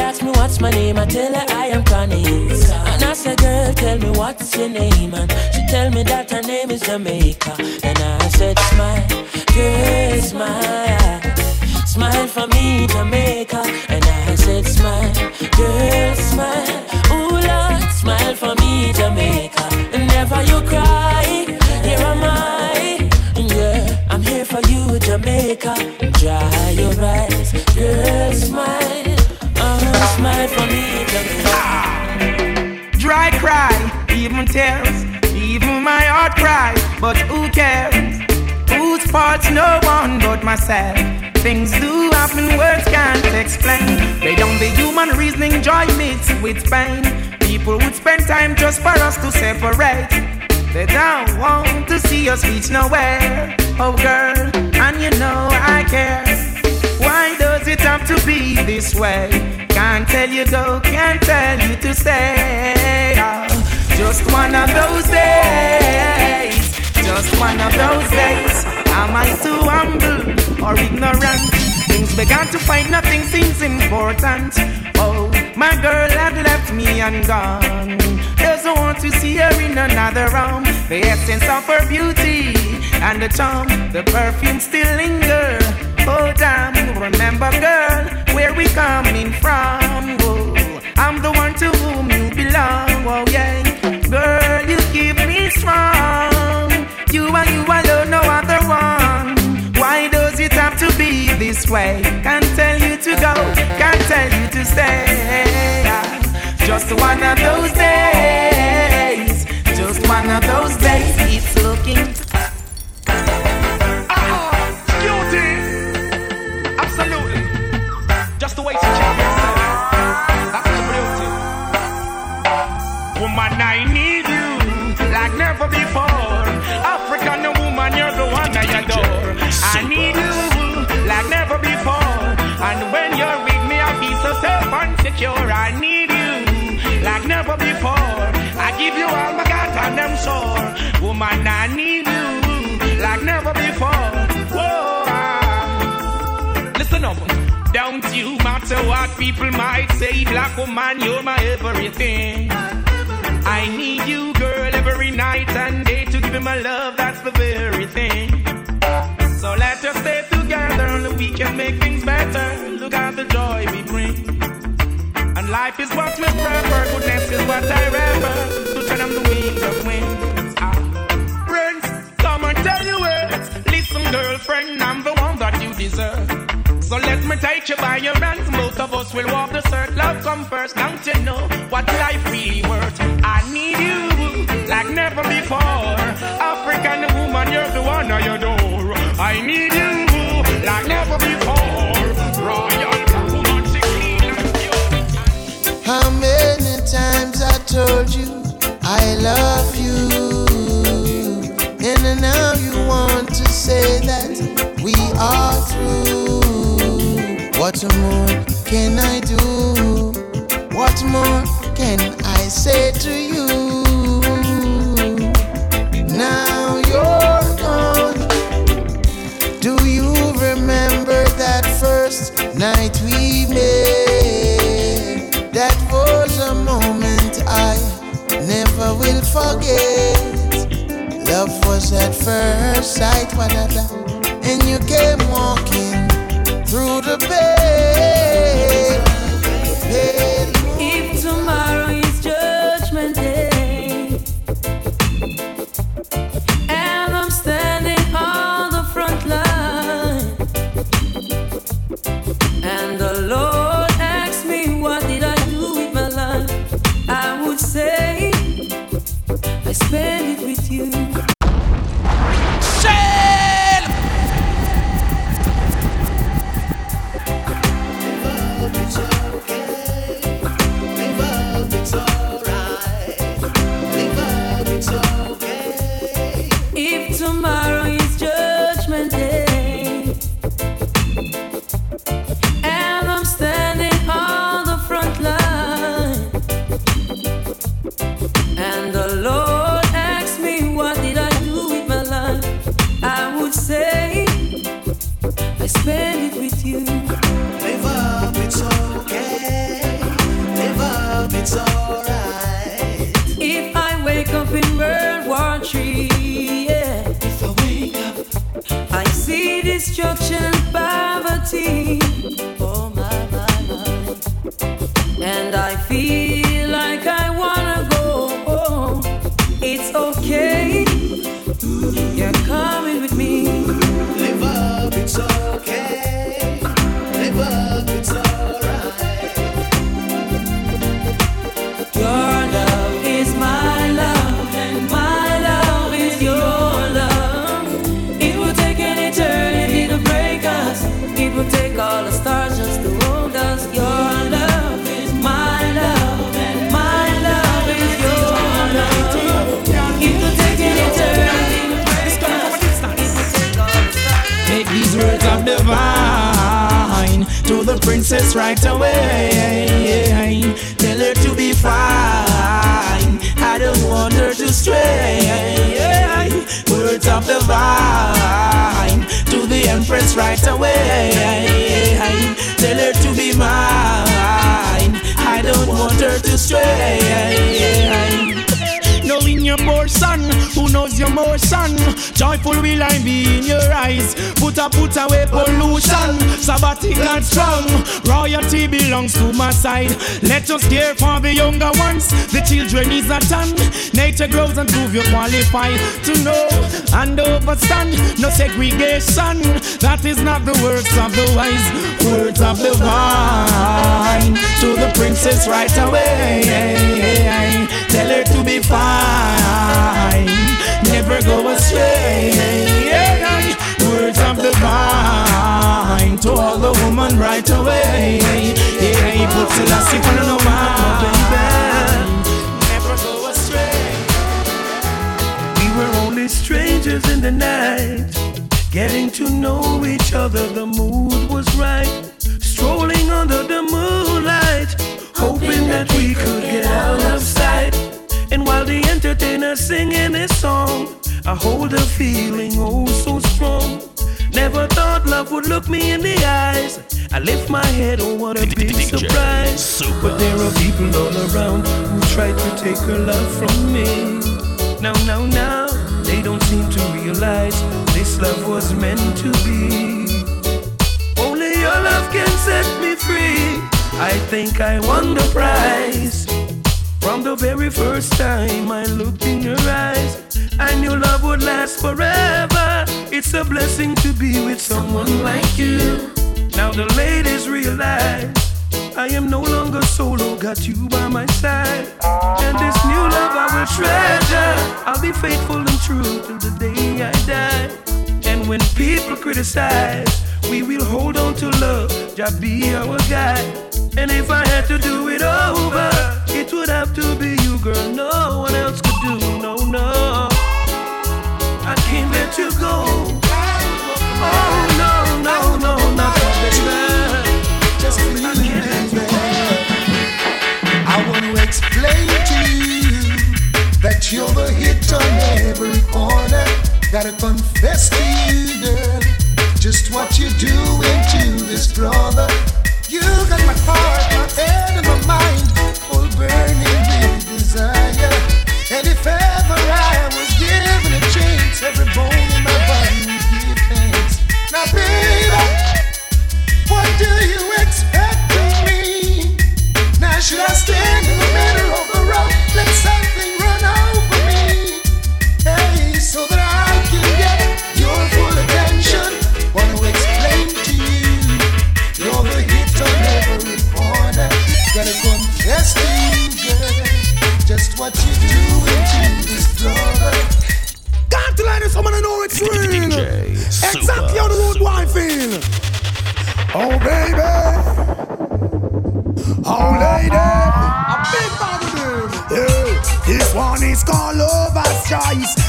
asked me what's my name, I tell her I am Connie. And I said, girl, tell me what's your name. And she tell me that her name is Jamaica. And I said, smile, girl, smile. Smile for me, Jamaica. And I said, smile, girl, smile. Ooh, Lord, smile for me, Jamaica. And never you cry, here am I. Yeah, I'm here for you, Jamaica. Smile for me, Jamaica. Ah! Dry cry, even tears, even my heart cry. But who cares? Whose fault's no one but myself. Things do happen, words can't explain. They don't be human reasoning, joy mixed with pain. People would spend time just for us to separate. They don't want to see us reach nowhere. Oh, girl, and you know I care. Why does it have to be this way? Can't tell you go, can't tell you to stay. Oh, just one of those days. Just one of those days. Am I too humble or ignorant? Things began to find nothing seems important. Oh, my girl had left me and gone. Doesn't want to see her in another room. The essence of her beauty and the charm, the perfume still linger. Oh damn, remember girl, where we coming from? Oh, I'm the one to whom you belong. Oh yeah, girl, you keep me strong. You and you alone, no other one. Why does it have to be this way? Can't tell you to go, can't tell you to stay. Just one of those days, just one of those days. It's looking. Woman, I need you like never before. African woman, you're the one I adore. I need you like never before. And when you're with me, I feel so safe and secure. I need you like never before. I give you all my God and I'm sure. Woman, I need you like never before. Whoa, ah. Listen up. Don't you matter what people might say, black woman, you're my everything. I need you, girl, every night and day to give me my love, that's the very thing. So let us stay together we can make things better. Look at the joy we bring. And life is what we prefer, goodness is what I refer. To turn on the wings of winds. Ah. Friends, come and tell you it. Listen, girlfriend, I'm the one that you deserve. So let me take you by your hands. Both of us will walk the circle. Love come first. Don't you know what life really worth? I need you like never before. African woman, you're the one I adore. I need you like never before. Royal woman, she clean and pure. How many times I told you I love you, and now you want to say that we are through. What more can I do? What more can I say to you? Now you're gone. Do you remember that first night we met? That was a moment I never will forget. Love was at first sight, and you came walking through the bed. Princess right away. Tell her to be fine. I don't want her to stray. Words of divine to the empress right away. Tell her to be mine. I don't want her to stray. Knowing your more son, knows your more son? Joyful will I be in your eyes. Put a put away pollution. Sabbatical strong. Royalty belongs to my side. Let us care for the younger ones. The children is a ton. Nature grows and prove you qualify to know and overstand. No segregation. That is not the words of the wise. Words of the vine. To the princess right away. Tell her to be fine. Never go astray. Words of the vine to all the woman right away. Yeah, put Selassie on the mama, baby. Never go astray. We were only strangers in the night, getting to know each other. The mood was right, strolling under the moonlight, hoping that we could get out of sight. And while the entertainer singing his song, I hold a feeling oh so strong. Never thought love would look me in the eyes. I lift my head, oh what a big surprise. Super. But there are people all around who try to take her love from me. Now, now, now, they don't seem to realize this love was meant to be. Only your love can set me free. I think I won the prize. From the very first time I looked in your eyes, I knew love would last forever. It's a blessing to be with someone like you. Now the ladies realize I am no longer solo, got you by my side. And this new love I will treasure. I'll be faithful and true till the day I die. And when people criticize, we will hold on to love, just be our guide. And if I had to do it over, it would have to be you, girl. No one else you go. Oh no, no, no, baby. Just me, I want to explain to you that you're the hit on every corner. Gotta confess to you, girl, just what you're doing to this brother. You got my heart, my head, and my mind all burning with desire. And if ever I was given a chance, every bone Gotta you, girl, just what you doing to this brother. To let someone know it's real. Exactly how the road wine feel. Oh baby, oh lady, a big bag. Yeah, this one is called Lover's Choice.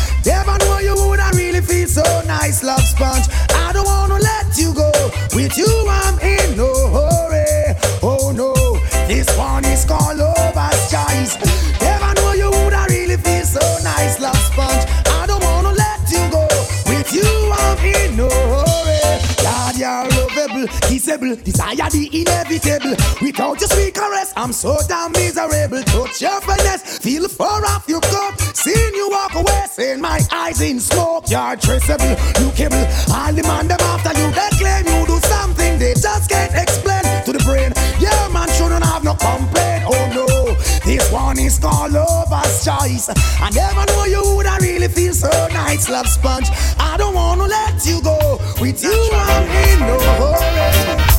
Kissable, desire the inevitable. Without your sweet caress, I'm so damn miserable. Touch your finesse, feel far off your cup. Seeing you walk away, seeing my eyes in smoke. You're traceable, you cable. I'll demand them after you. They claim you do something they just can't explain to the brain. Yeah, man, shouldn't have no complaint. Oh no, this one is called lover's choice. I never know you would I really feel so nice, love sponge. I don't wanna let you go. With you, I'm in no hurry.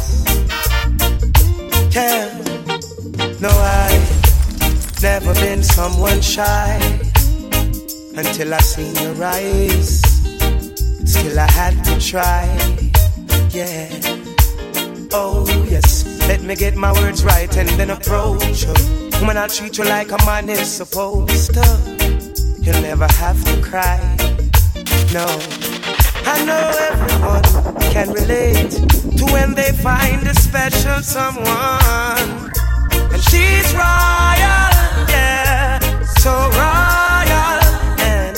Yeah, no, I've never been someone shy until I seen your eyes. Still, I had to try. Yeah. Oh, yes. Let me get my words right and then approach you. Woman, I'll treat you like a man is supposed to. You'll never have to cry. No. I know everyone can relate to when they find a special someone. And she's royal, yeah, so royal. And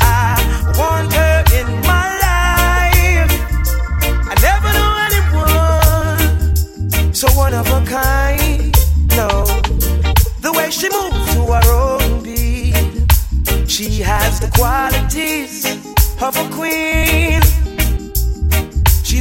I want her in my life. I never knew anyone so one of a kind. No, the way she moves to her own beat, she has the qualities of a queen.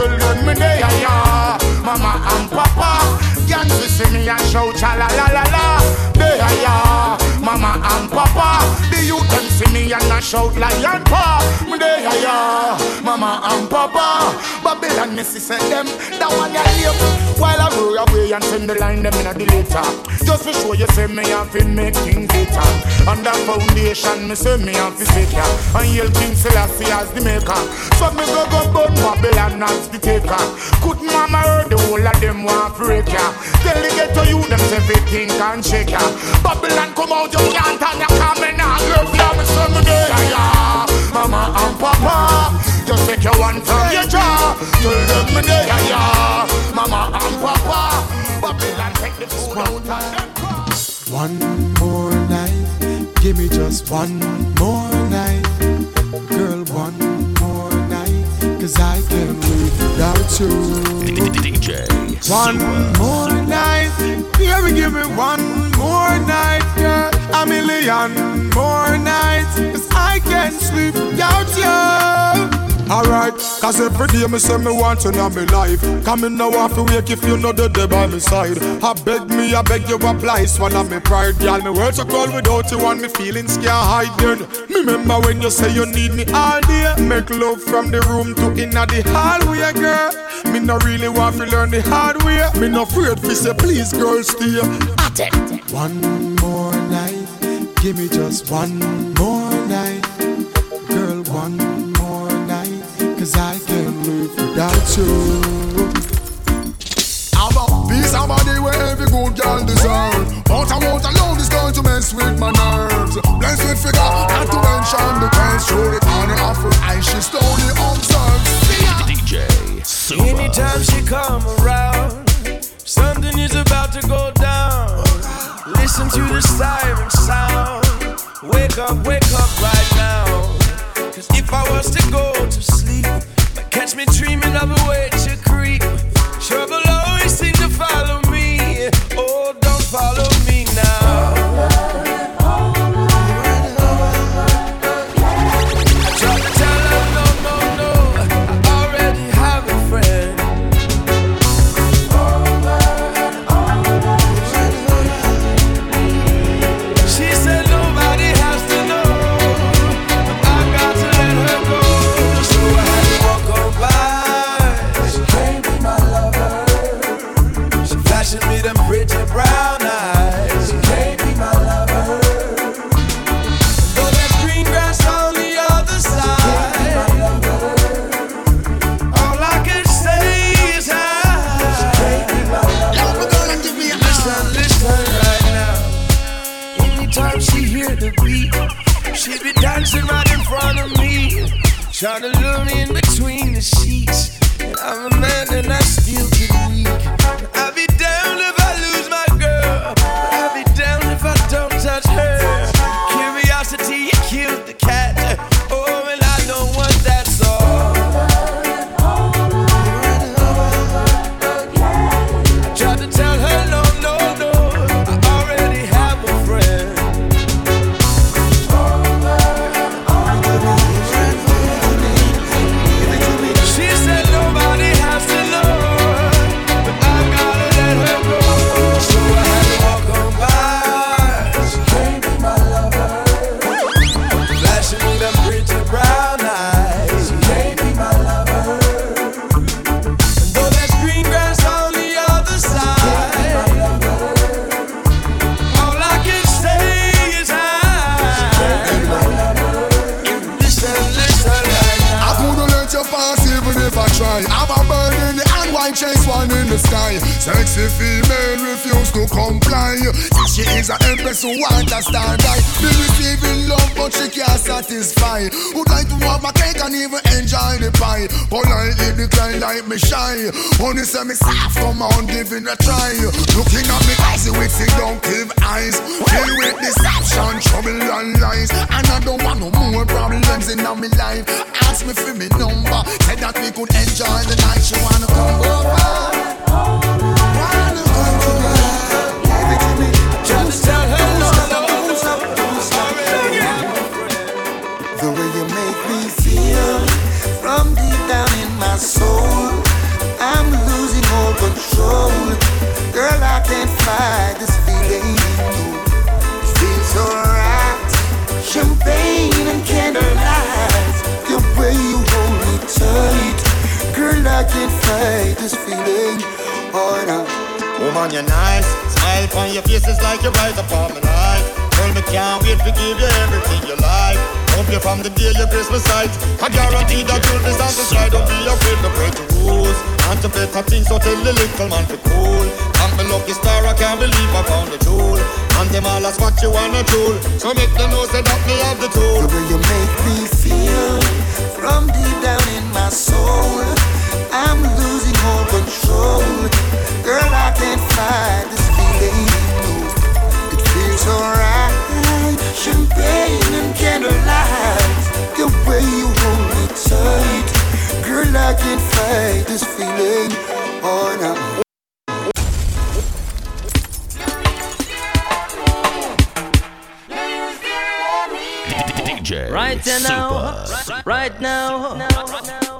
Them me there, yeah. Mama and Papa. Yancy see me and shout cha la la la la. There, yeah. Mama and Papa. The youth them see me and I shout lion paw. Me there, yeah. Mama and Papa. Babylon me see say them. That one ya live. While I roll away and send the line them in a the later. Just to show you say me have to make things better. On that foundation me say me have to sit ya. And yell King Selassie as the maker. So me go go burn Babylon as the taker. Could mama heard the whole of them want break ya. Tell the ghetto you them everything can shake ya. Babylon come out you can't and you coming out. Love ya me say me there yeah. Mama and Papa. Just take your one from your jaw. Tell them me there yeah. Mama and Papa. Babylon take the food out of them. One more night, give me just one more night. Girl, one more night, cause I can't live without you. DJ One more night, baby, give me one more night, girl. A million more nights, cause I can't sleep without you. Alright, cause every day me say me want you in my life. Come in now off wake if you know the day by my side. I beg me, I beg you apply, swallow me pride. Girl, me words are cold without you and me feelings can't hide. Then, me remember when you say you need me all day. Make love from the room to inna the hallway, girl. Me no really want to learn the hard way. Me no afraid fi say please, girl, stay. One more night, give me just one without you. I'm a piece of body where every good girl deserve. But I won't allow this girl to mess with my nerves. Blessed with figure, not to mention the dance through the corner of her eye. She slowly observes. See ya. DJ Super. Anytime she come around, something is about to go down. Listen to the siren sound. Wake up, wake up right now. Cause if I was to go to sleep, might catch me dreaming of a way to creep. Trouble that we could enjoy the night. She wanna come over. I can't fight this feeling. Oh, no. Woman, you're nice. Smile on your face is like you rise upon my life. Girl, me can't wait to give you everything you like. Hope you from the day your Christmas sight. I guarantee that you'll be satisfied. Don't be afraid to break the rules. And to better things, so tell the little man to cool. I'm a lucky star, I can't believe I found the jewel. And them all that's what you wanna jewel. So make them know say that me have the tool. The way you make me feel from deep down in my soul. I'm losing all control. Girl, I can't fight this feeling. No. It feels alright. Champagne and candlelight. The way you hold me tight. Girl, I can't fight this feeling. Oh, no. Right now, right now, right now.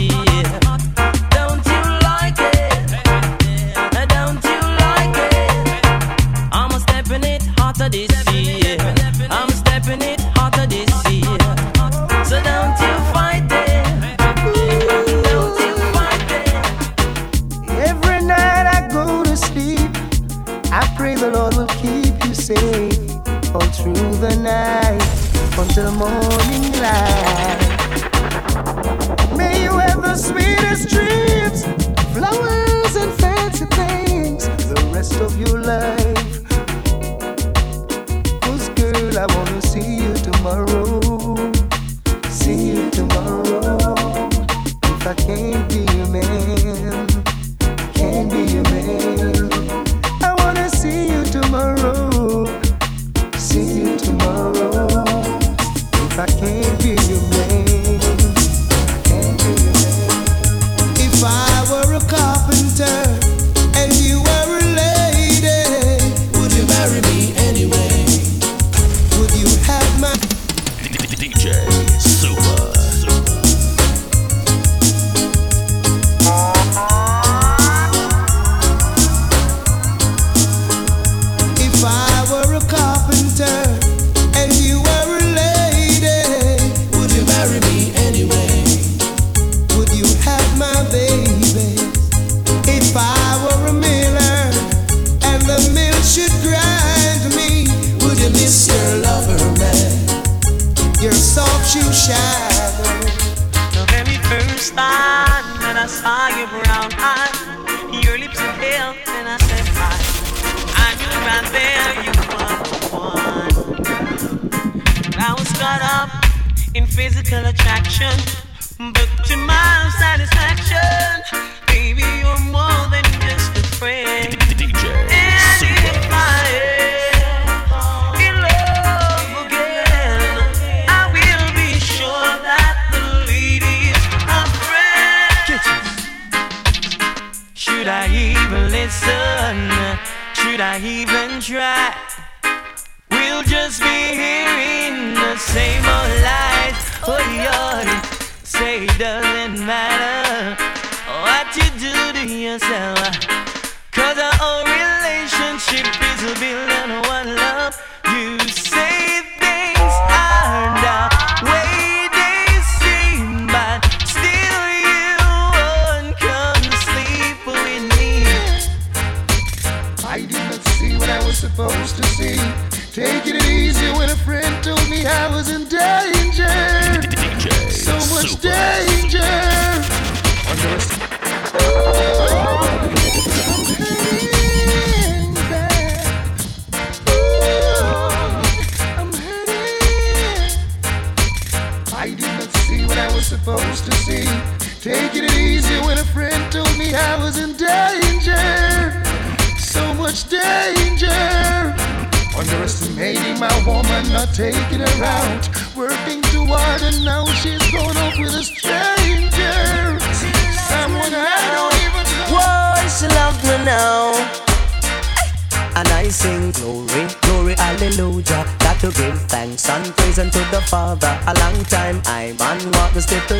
to the morning light. May you have the sweetest dreams, flowers and fancy things the rest of your life. Cause girl, I wanna see you tomorrow.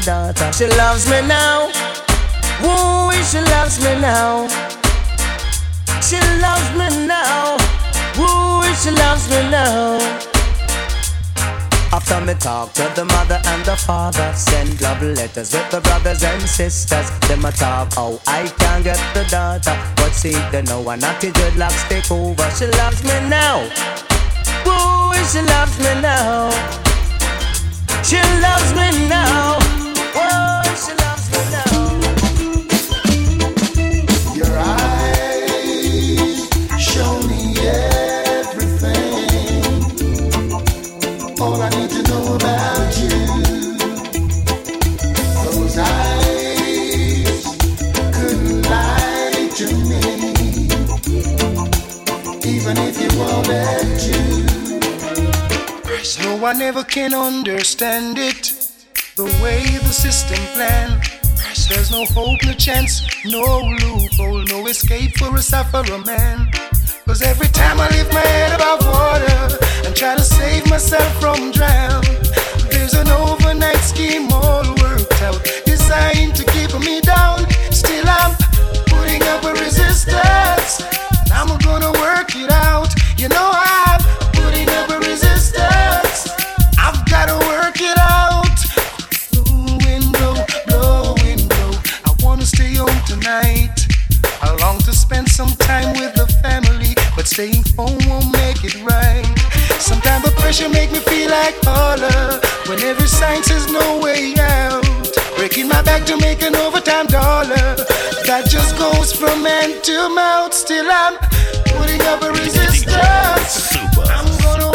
daughter. She loves me now. Woo, she loves me now. She loves me now. Woo, she loves me now. After me talk to the mother and the father, send love letters with the brothers and sisters. Them a talk, oh I can't get the daughter, but see they know I'm not naughty dreadlocks take over. She loves me now. Woo, she loves me now. She loves me now. I need to know about you. Those eyes couldn't lie to me, even if you wanted to. No one ever can understand it. The way the system planned. There's no hope, no chance, no loophole, no escape for a sufferer man. Cause every time I lift my head above water and try to save myself from drown, there's an overnight scheme all worked out, designed to keep me down. Still, I'm putting up a resistance. I'm gonna work it out. You know, I'm spend some time with the family, but staying home won't make it right. Sometimes the pressure make me feel like holler when every sign says no way out. Breaking my back to make an overtime dollar. That just goes from hand to mouth. Still, I'm putting up a resistance. I'm gonna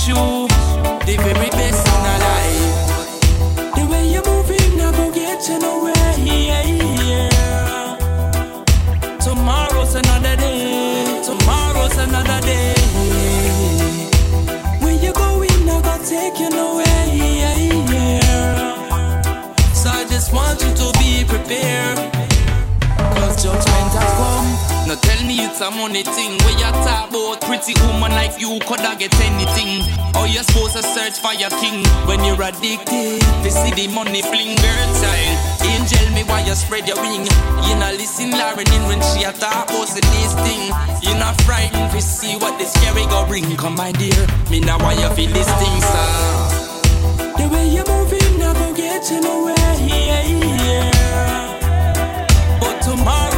wish you the very best in our life. The way you're moving, I go get you nowhere. Yeah, yeah. Tomorrow's another day. Tomorrow's another day. Where you going? I gotta take you nowhere. Yeah, yeah. So I just want you to be prepared. Now tell me it's a money thing. Where you talk about pretty woman like you coulda get anything. Or you supposed to search for your king when you're addicted. To see the money fling girl child. Angel me why you spread your wing. You not listen Lauren in when she a talk about this thing. You not frightened to see what the scary go bring. Come my dear, me now why you feel this thing, sir. Ah? The way you moving, I go get you nowhere. Yeah, yeah. But tomorrow's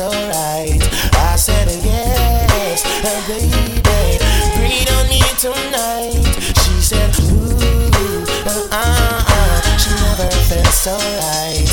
alright. I said a yes, a baby. Breathe on me tonight. She said, ooh, uh, uh, uh. She never felt so right.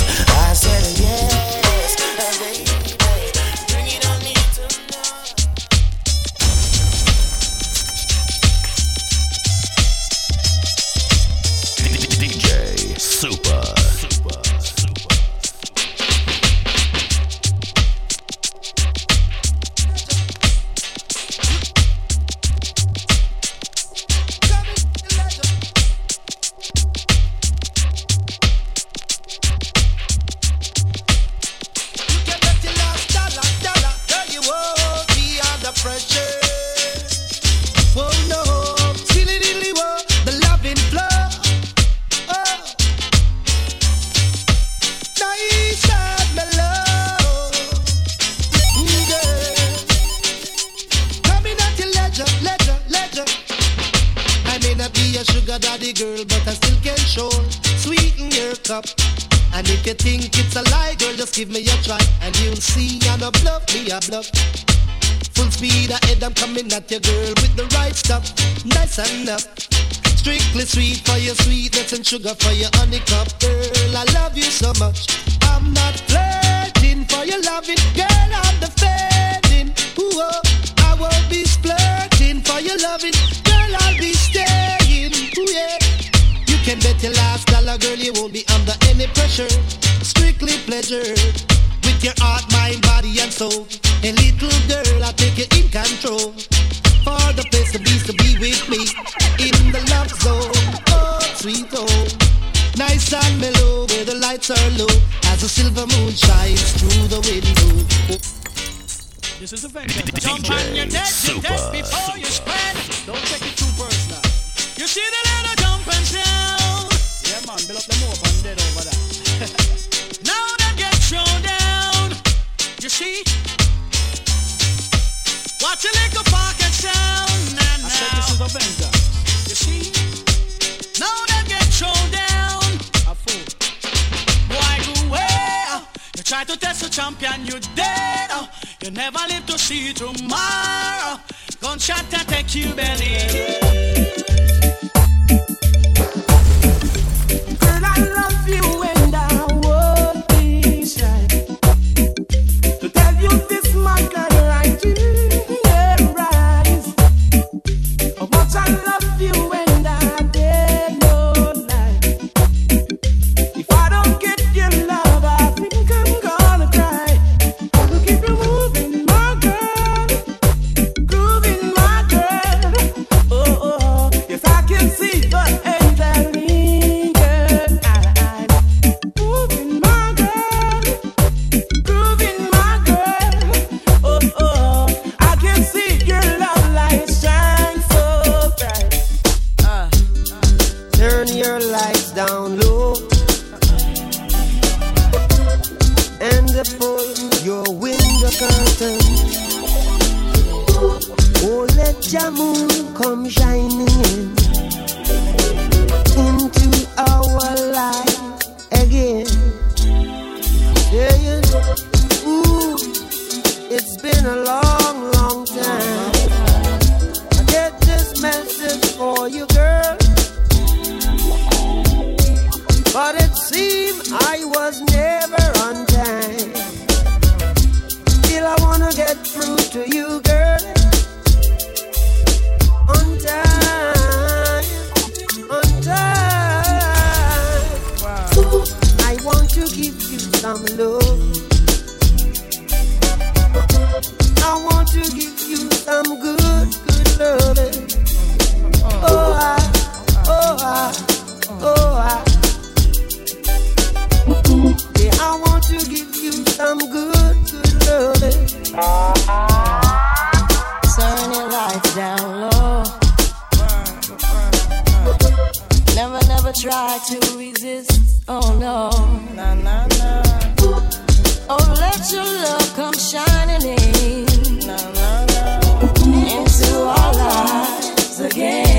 sugar for you. You see? Now get thrown down. Boy, go. You try to test a champion, you dead. You never live to see tomorrow. Gunshot attack you belly. you resist. Oh no. Nah, nah, nah. Oh, let your love come shining in. Nah, nah, nah. Into our lives again.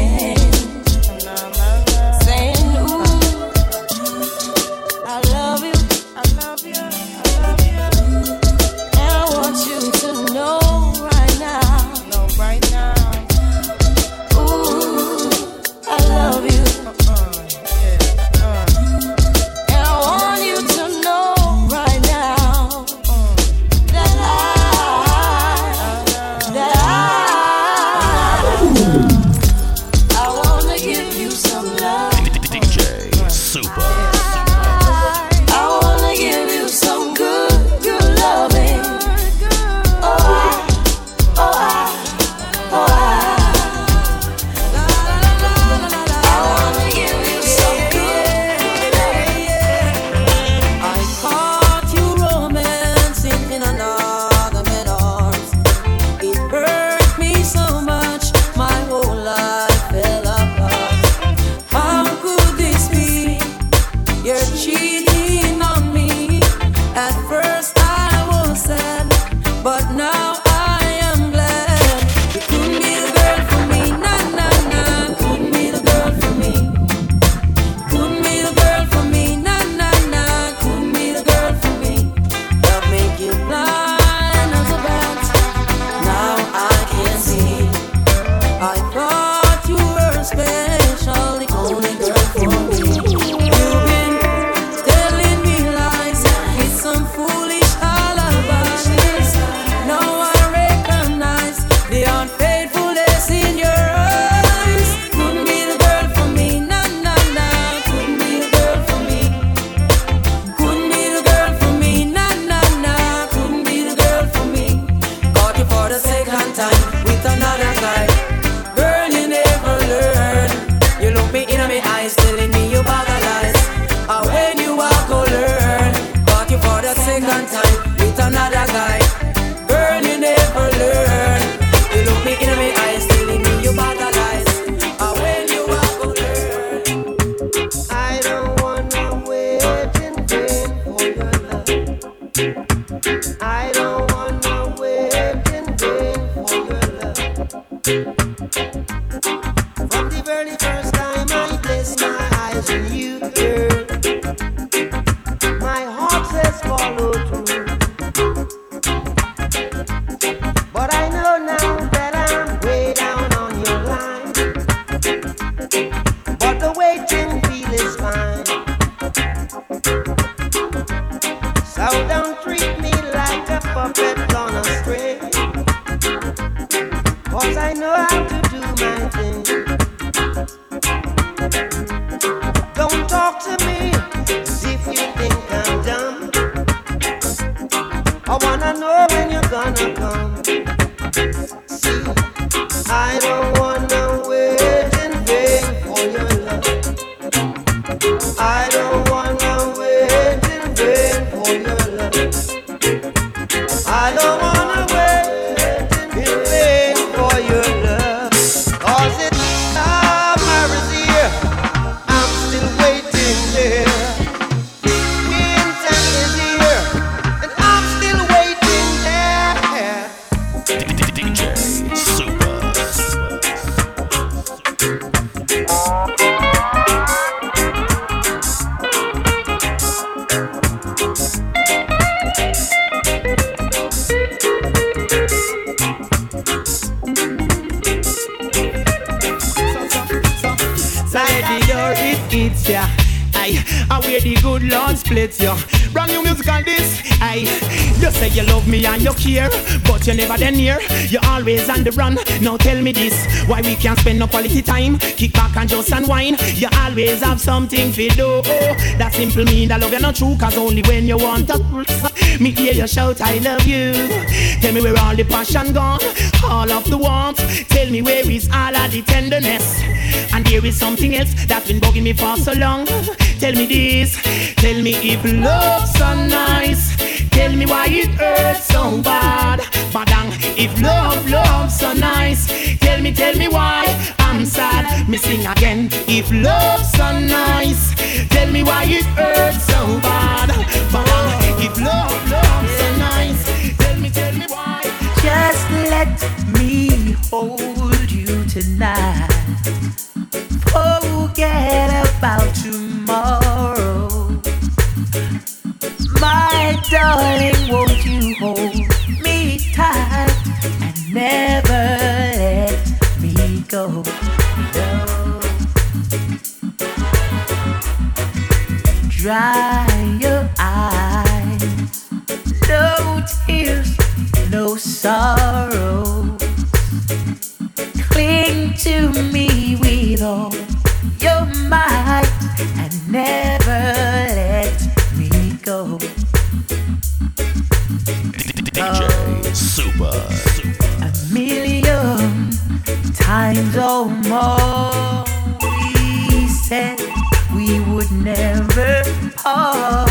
You always have something to do. That simple mean that love you not true, cause only when you want to. Me hear you shout, I love you. Tell me where all the passion gone, all of the warmth. Tell me where is all of the tenderness. And there is something else that's been bugging me for so long. Tell me this, tell me if love's so nice. Tell me why it hurts so bad. Badang, if love, love's so nice. Tell me, tell me why I'm sad. Me sing again. If love's so nice, tell me why it hurts so bad. Badang, if love, love's so nice. Tell me, tell me why. Just let me hold you tonight. Forget about tomorrow. My darling, won't you hold me tight and never Dry your eyes, no tears, no sorrow. Cling to me with all your might and never let me go. DJ Super. A million times or more, we said we would never part.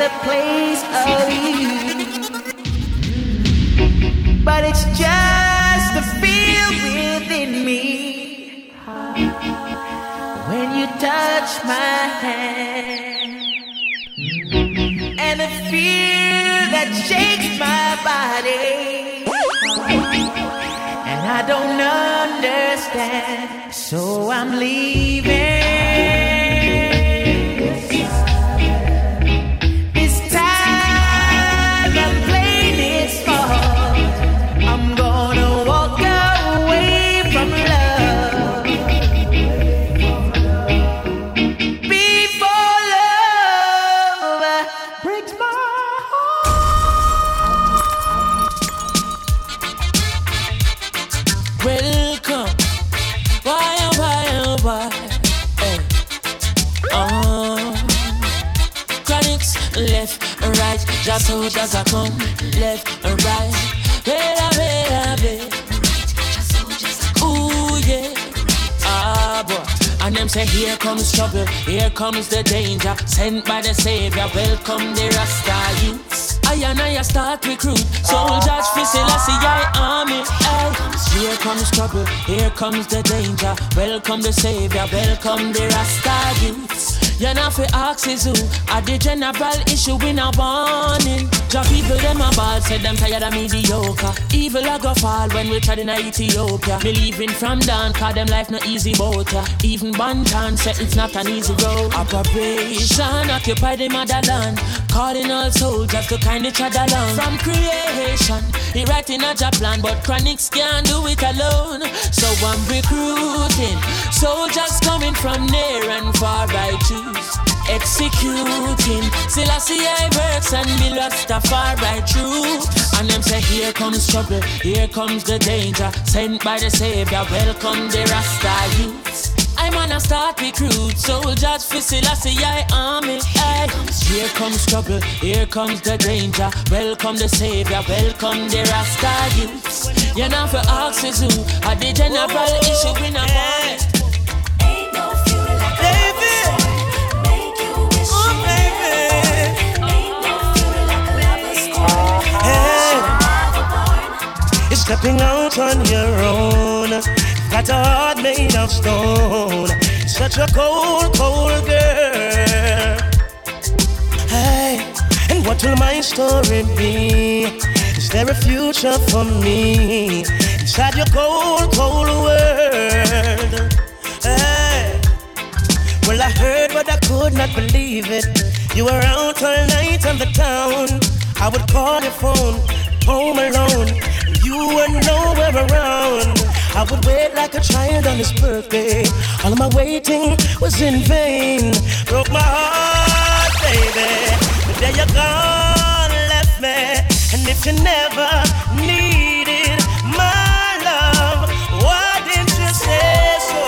The place of you. But it's just the feel within me when you touch my hand. And the fear that shakes my body. And I don't understand, so I'm leaving. Just so does I come. Left and right. Ooh, yeah. Ah, boy. And them say, here comes trouble, here comes the danger. Sent by the Savior, welcome the Rasta youths. I and I start recruit soldiers for Selassie I army. Hey. Here comes trouble, here comes the danger. Welcome the Savior, welcome the Rasta youths. You're not for axes who are the general issue in a warning. Jah people them a ball, said them tired of mediocre. Evil a go fall when we tried in Ethiopia. Me leaving from down, cause them life no easy boat ya. Even Banton said it's not an easy road. Operation occupy the motherland, calling all soldiers to kind each other along. From creation, he writing a job plan, but Chronixx can't do it alone. So I'm recruiting soldiers coming from near and far. I choose executing. Selassie I see I works and be lost a far right through. And them say, Here comes trouble, here comes the danger. Sent by the Savior, welcome the Rasta youths. I'm on a start recruit soldiers for Selassie I army. Hey. Here comes trouble, here comes the danger. Welcome the Savior, welcome the Rasta youths. You're not for who are the general issue in a war. Stepping out on your own. Got a heart made of stone. Such a cold, cold girl. Hey, and what will my story be? Is there a future for me inside your cold, cold world? Hey, well I heard, but I could not believe it. You were out all night on the town. I would call your phone, home alone. You were nowhere around. I would wait like a child on his birthday. All of my waiting was in vain. Broke my heart, baby. But there you gone, left me. And if you never needed my love, why didn't you say so?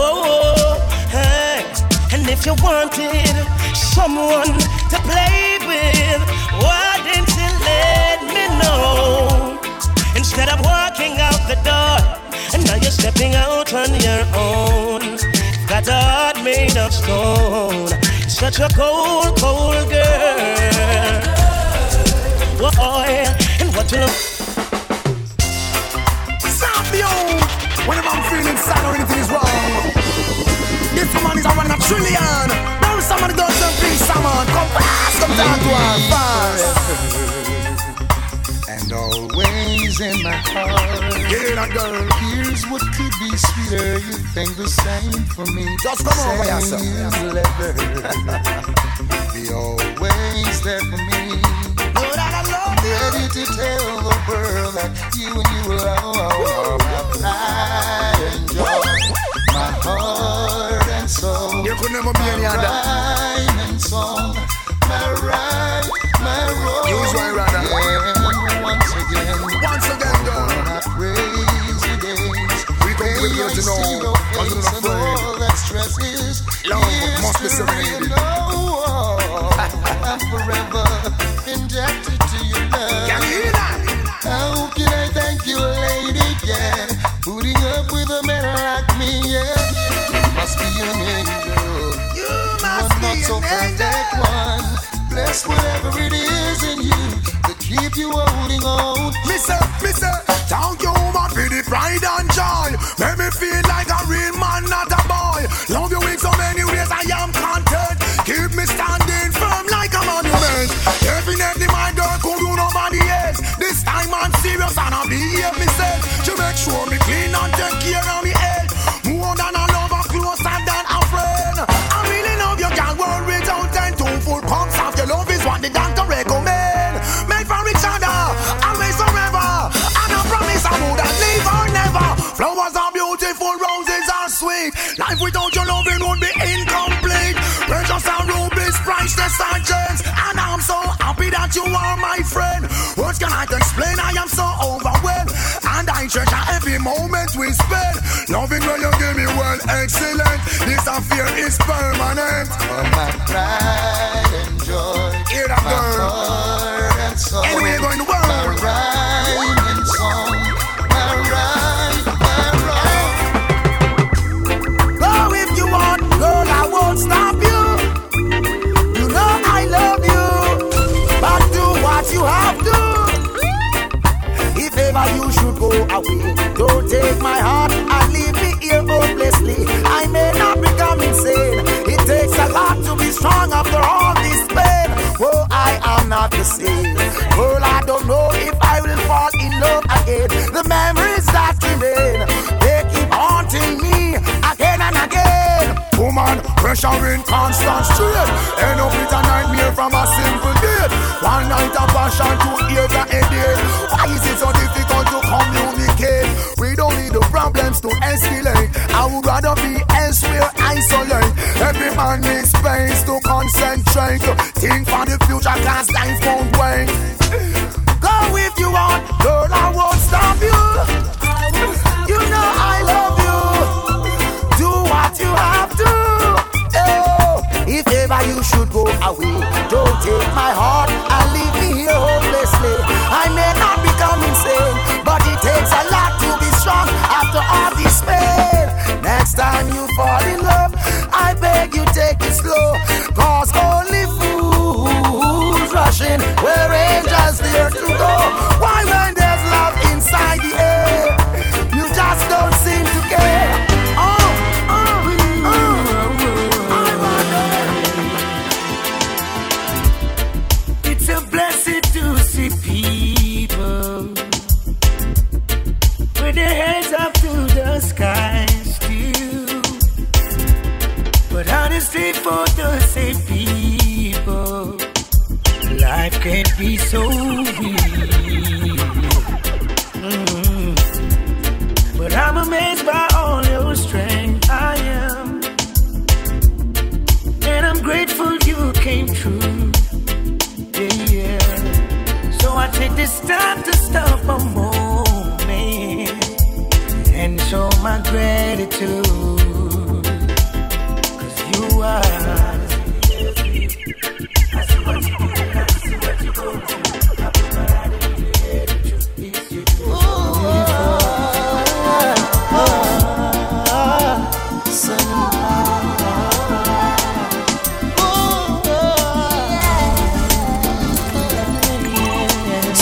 Oh, hey. And if you wanted someone to play walking out the door, and now you're stepping out on your own. Got a heart made of stone. Such a cold, cold girl. Whoa, and what you Zambio! Whenever I'm feeling sad or anything is wrong, this woman is a one in a trillion. Now somebody does something, someone come fast, come down to our fast. and always in my heart. Yeah, that girl. Here's what could be sweeter. You think the same for me. Just come over here, sir. Same letter. Be always there for me. Lord, I love I'm ready to tell the world that you and you alone are my joy, my heart and soul. You could never be any my other. rhyme and song, my ride, my roll. Use my radar. Yeah, again. Once again, girl. Not crazy days. We go with you, you know. Cause you're afraid. All that stress is. Love must be serenaded. I'm forever indebted to your love. Can you hear that? How can I thank you, lady? Yeah. Putting up with a man like me, yeah. You must be an angel. You must I'm be not an so angel. one. Bless whatever it is in you keep you holding on. Me say, thank you woman for the pride and joy. Make me feel like a real man, not a boy. Love you in so many ways, I am content. Keep me standing firm like a monument. Definitely my girl could do nobody else. This time I'm serious and I behave me self. To make sure me clean and take care of me priceless and I'm so happy that you are my friend. Words cannot explain, I am so overwhelmed. And I treasure every moment we spend. Loving when you give me well, excellent. This affair is permanent. my pride and joy. Hear that my girl. heart and soul. Anywhere away, don't take my heart and leave me here hopelessly. I may not become insane. It takes a lot to be strong after all this pain. Oh, I am not the same. Girl, I don't know if I will fall in love again. The memories that remain, they keep haunting me again and again. Woman, pressure in constant strain. End up with a nightmare from a simple date. One night of passion to hear the Think for the future, cause life won't wait. Go if you want, girl, I won't stop you. You know I love you. Do what you have to. Oh, if ever you should go away, don't take my heart and leave me here hopelessly. I may not become insane, but it takes a lot to be strong after all this pain. Next time you fall in love, I beg you take it slow.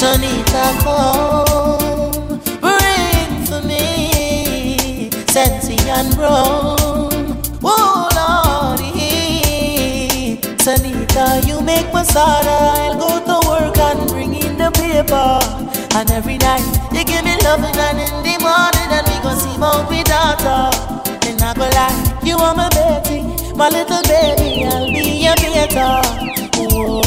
Sonita, come, bring for me Sensi and rum. Oh, Lordy. Sonita, you make masada. I'll go to work and bring in the paper. And every night you give me loving, and in the morning, and we go see my daughter. And I go like, you are my baby, my little baby, I'll be your. Oh, oh,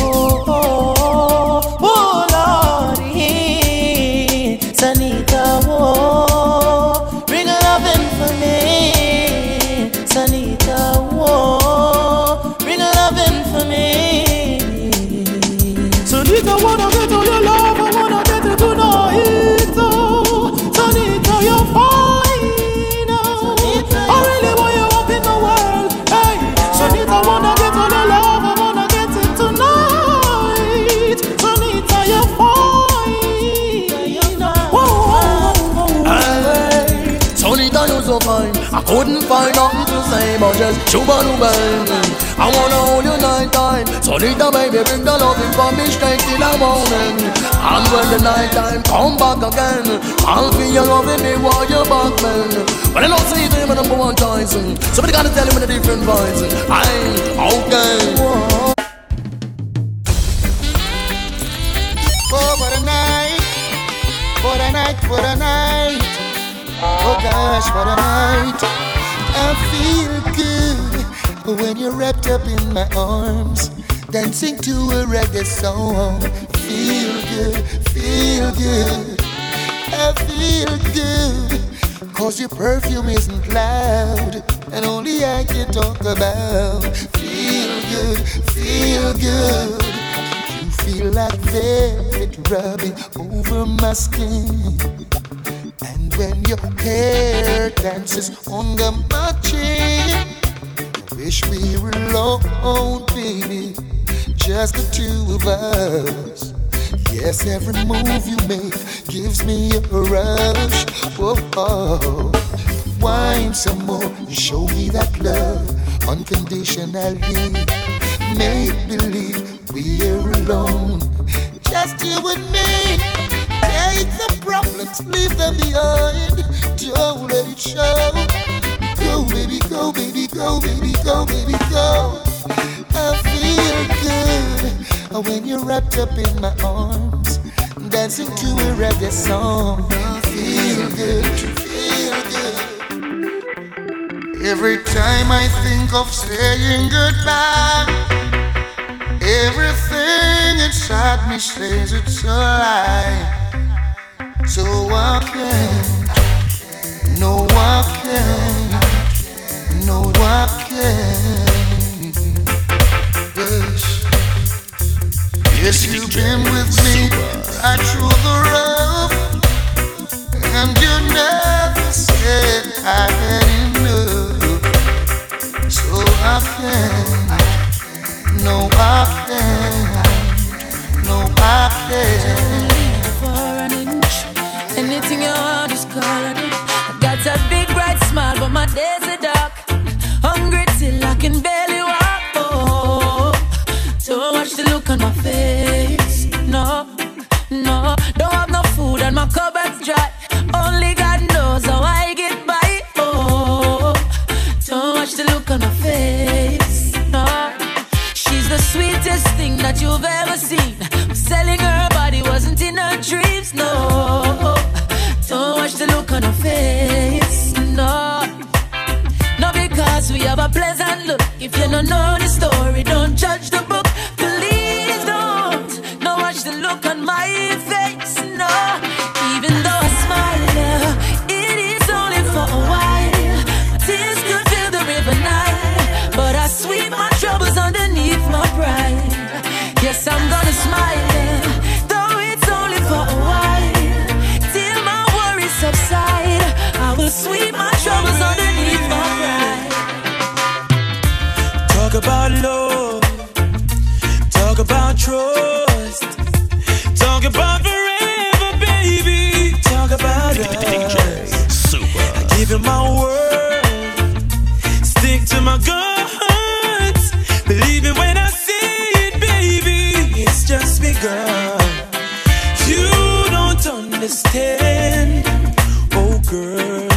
couldn't find nothing to same, but just luba. I wanna hold you night time, so a baby bring the loving for me straight in the morning. And when the night time come back again, I'll feel you loving me while you're back, man. But I don't see them number one choice, somebody gotta tell him in a different voice. I'm okay. Oh, what a night. What a night, what a night. Gosh, what a night. I feel good when you're wrapped up in my arms, dancing to a reggae song. Feel good, feel good. I feel good. Cause your perfume isn't loud, and only I can talk about. Feel good, feel good. You feel like velvet rubbing over my skin. When your hair dances under my chin, I wish we were alone, baby. Just the two of us. Yes, every move you make gives me a rush. Whoa, oh. wine some more, and show me that love unconditionally. Make believe we're alone, just you and me. Problems, leave them behind. Don't let it show. Go, baby, go, baby, go, baby, go, baby, go. I feel good when you're wrapped up in my arms, dancing to a reggae song. I feel good, feel good. Every time I think of saying goodbye, everything inside me says it's a lie. So I can't, no, I can't, no, I can't. Yes, yes, you've been with me right through the rough, and you never said I had enough. So I can't, no, I can't, no, I can't. Look. no, you love. Talk about trust. Talk about forever, baby. Talk about us. Super. I give you my word. Stick to my guns. Believe it when I say it, baby. It's just begun. You don't understand, oh girl.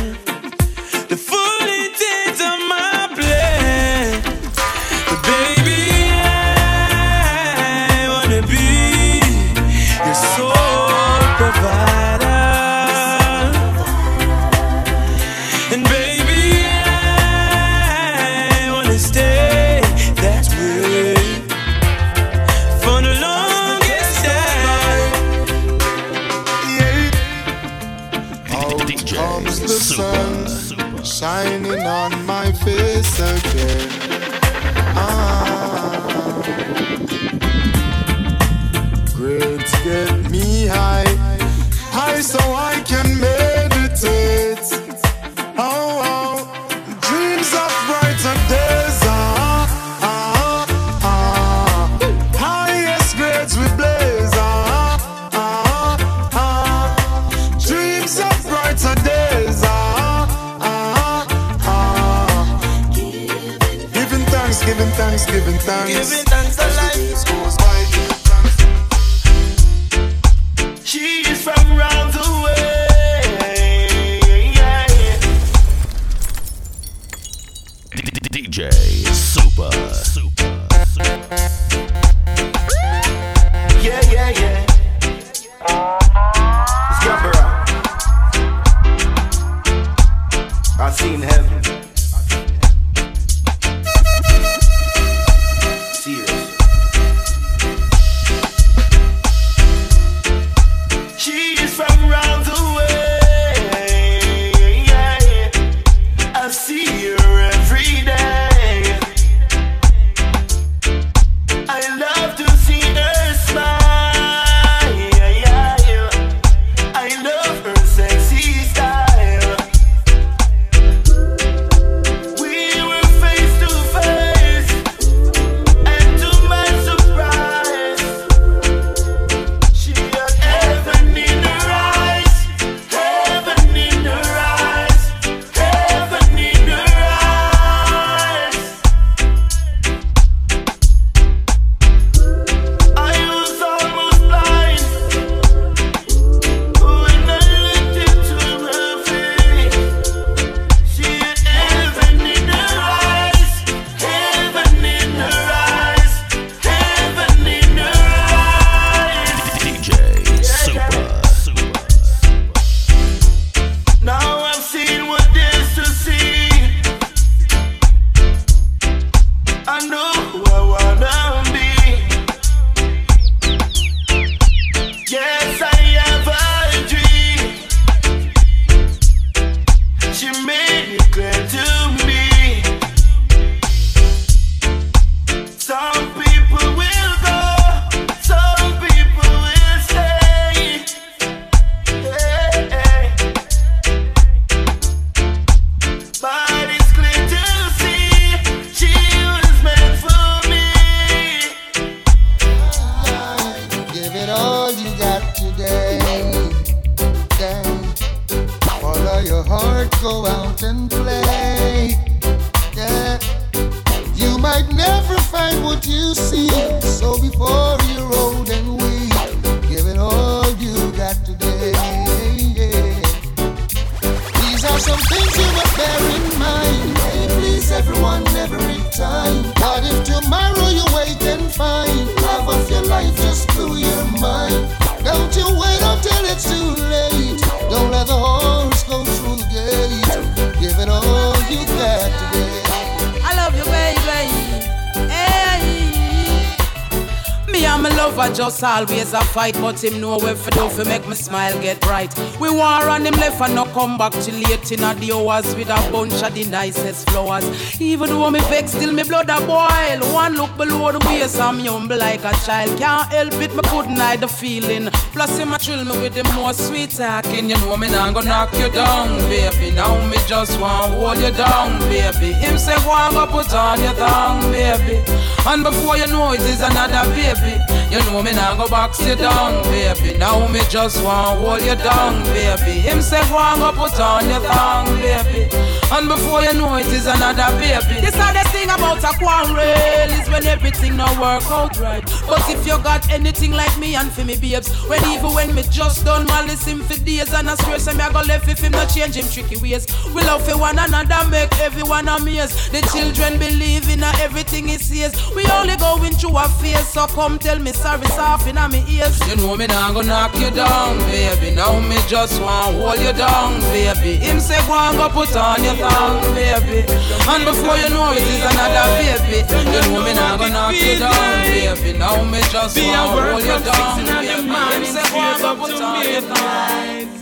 Always a fight, but him know where for do for make me smile get bright. We war on him left and no come back till late in the hours with a bunch of the nicest flowers. Even though me vex, still me blood a boil. One look below the waist, I'm humble like a child. Can't help it, me couldn't hide the feeling. Plus him a thrill me with the more sweet talking. You know me not gonna knock you down, baby. Now me just want hold you down, baby. Him say go and go put on your tongue, baby. And before you know it is another baby. You know me now go box you down, baby. Now me just want hold you down, baby. Him say go and go put on your tongue, baby. And before you know it is another baby. This the thing about a quarrel is when everything not work out right. But if you got anything like me and for me babes, when even when me just done malice him for days and I swear say me I go left if him not change him tricky ways. We love for one another, make everyone amazed. The children believe in everything he says. We only going through a phase, so come tell me sorry, soft in my ears. You know me now go knock you down, baby. Now me just want to hold you down, baby. Him say go and go put on your tongue, baby. And before you know it is another baby. You know me now go knock you down, baby. Now me just want work hold you down, six in the baby. Him say go and go straight put on to your tongue.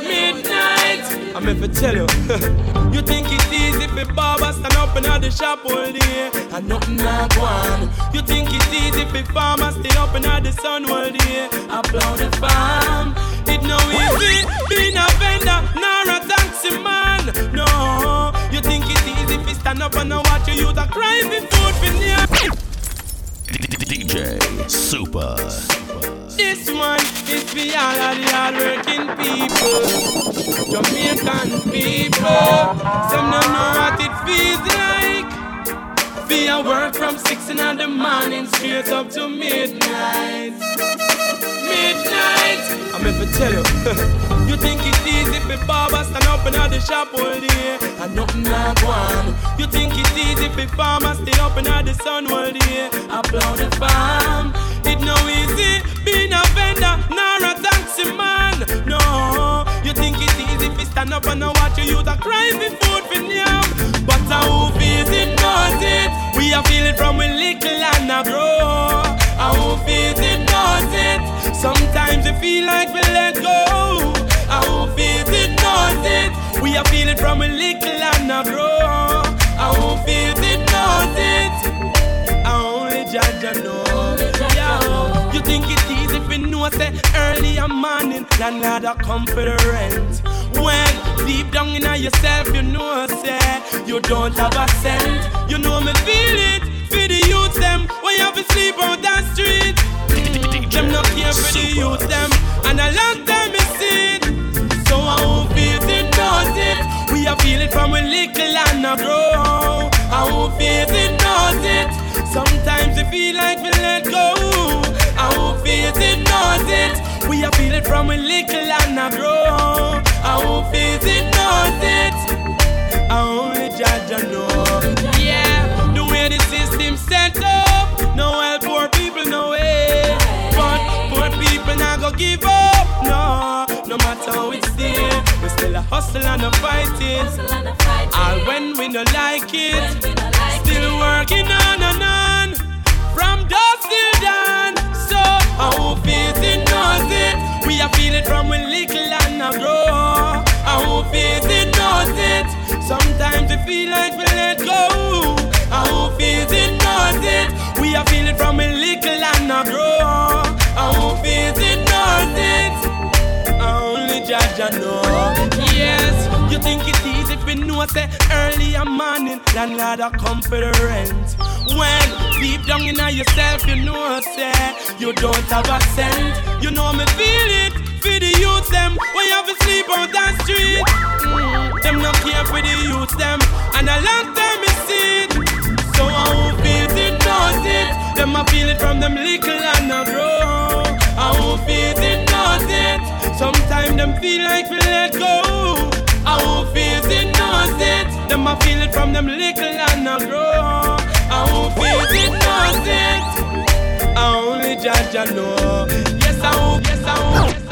Midnight. I'm here to tell you. you think it's easy for Baba stand up in the shop all day and nothing not go on. You think it's easy for farmers stay up in the sun all day and plow the farm. It no easy being a vendor nor a taxi man. No, you think it's easy for stand up and watch you use a cry for food for near. DJ Super. This one is for all of the hardworking people, Jamaican people. Some don't know what it feels like Be a work from six in the morning straight up to midnight. Midnight. I'm to tell you. you think it's easy for barber stand up in the shop all day and nothing not one. You think it's easy for farmers stay up in the sun all day and plow the farm. It no easy being a vendor nor a taxi man. No, you think it's easy for stand up and watch you use a cry food for yam. But how feels it knows it. We are feeling from we little and a grow. Feels it knows it. Sometimes we feel like we let go. How feels it knows it. We are feeling from a little and a grow. How feels it knows it. I only judge I know. You think it's easy if you know say early and morning landlord a come for the rent. When deep down in yourself you know say you don't have a cent. You know me feel it for the youth them when you have to sleep on that street. Them not care for the youth them and a long time is it. So I won't feel it, knows it. We are feeling from a little and a grow. I won't feel it, knows it. Sometimes we feel like we let go. I won't feel it, knows it. We are feeling from a little and a grow. I won't feel it, knows it. I only judge I know. Yeah, the way the system set up, give up, no. No matter how it's there, we still a hustle and a fighting. All when we no like it, still working on and on. From dusk till dawn, so how feels it knows it. We are feeling from we little and a grow. How feels it knows it. Sometimes we feel like we let go. How feels it knows it. We are feeling from we little and a grow. Judge I know. Yes, you think it's easy if you know say early and morning landlord a come for the rent. When deep down in yourself you know say you don't have a cent. You know me feel it for the youth them when you have to sleep on that street. Mm, them not care for the youth them and a long time is it. So I won't feel it, knows it. Them I feel it from them little and a grow. I won't feel it. Sometimes them feel like we let go. I won't feel it, knows it. Them I feel it from them little and a grow. I won't feel it, knows it. I only judge I know. Yes I won't, yes I won't.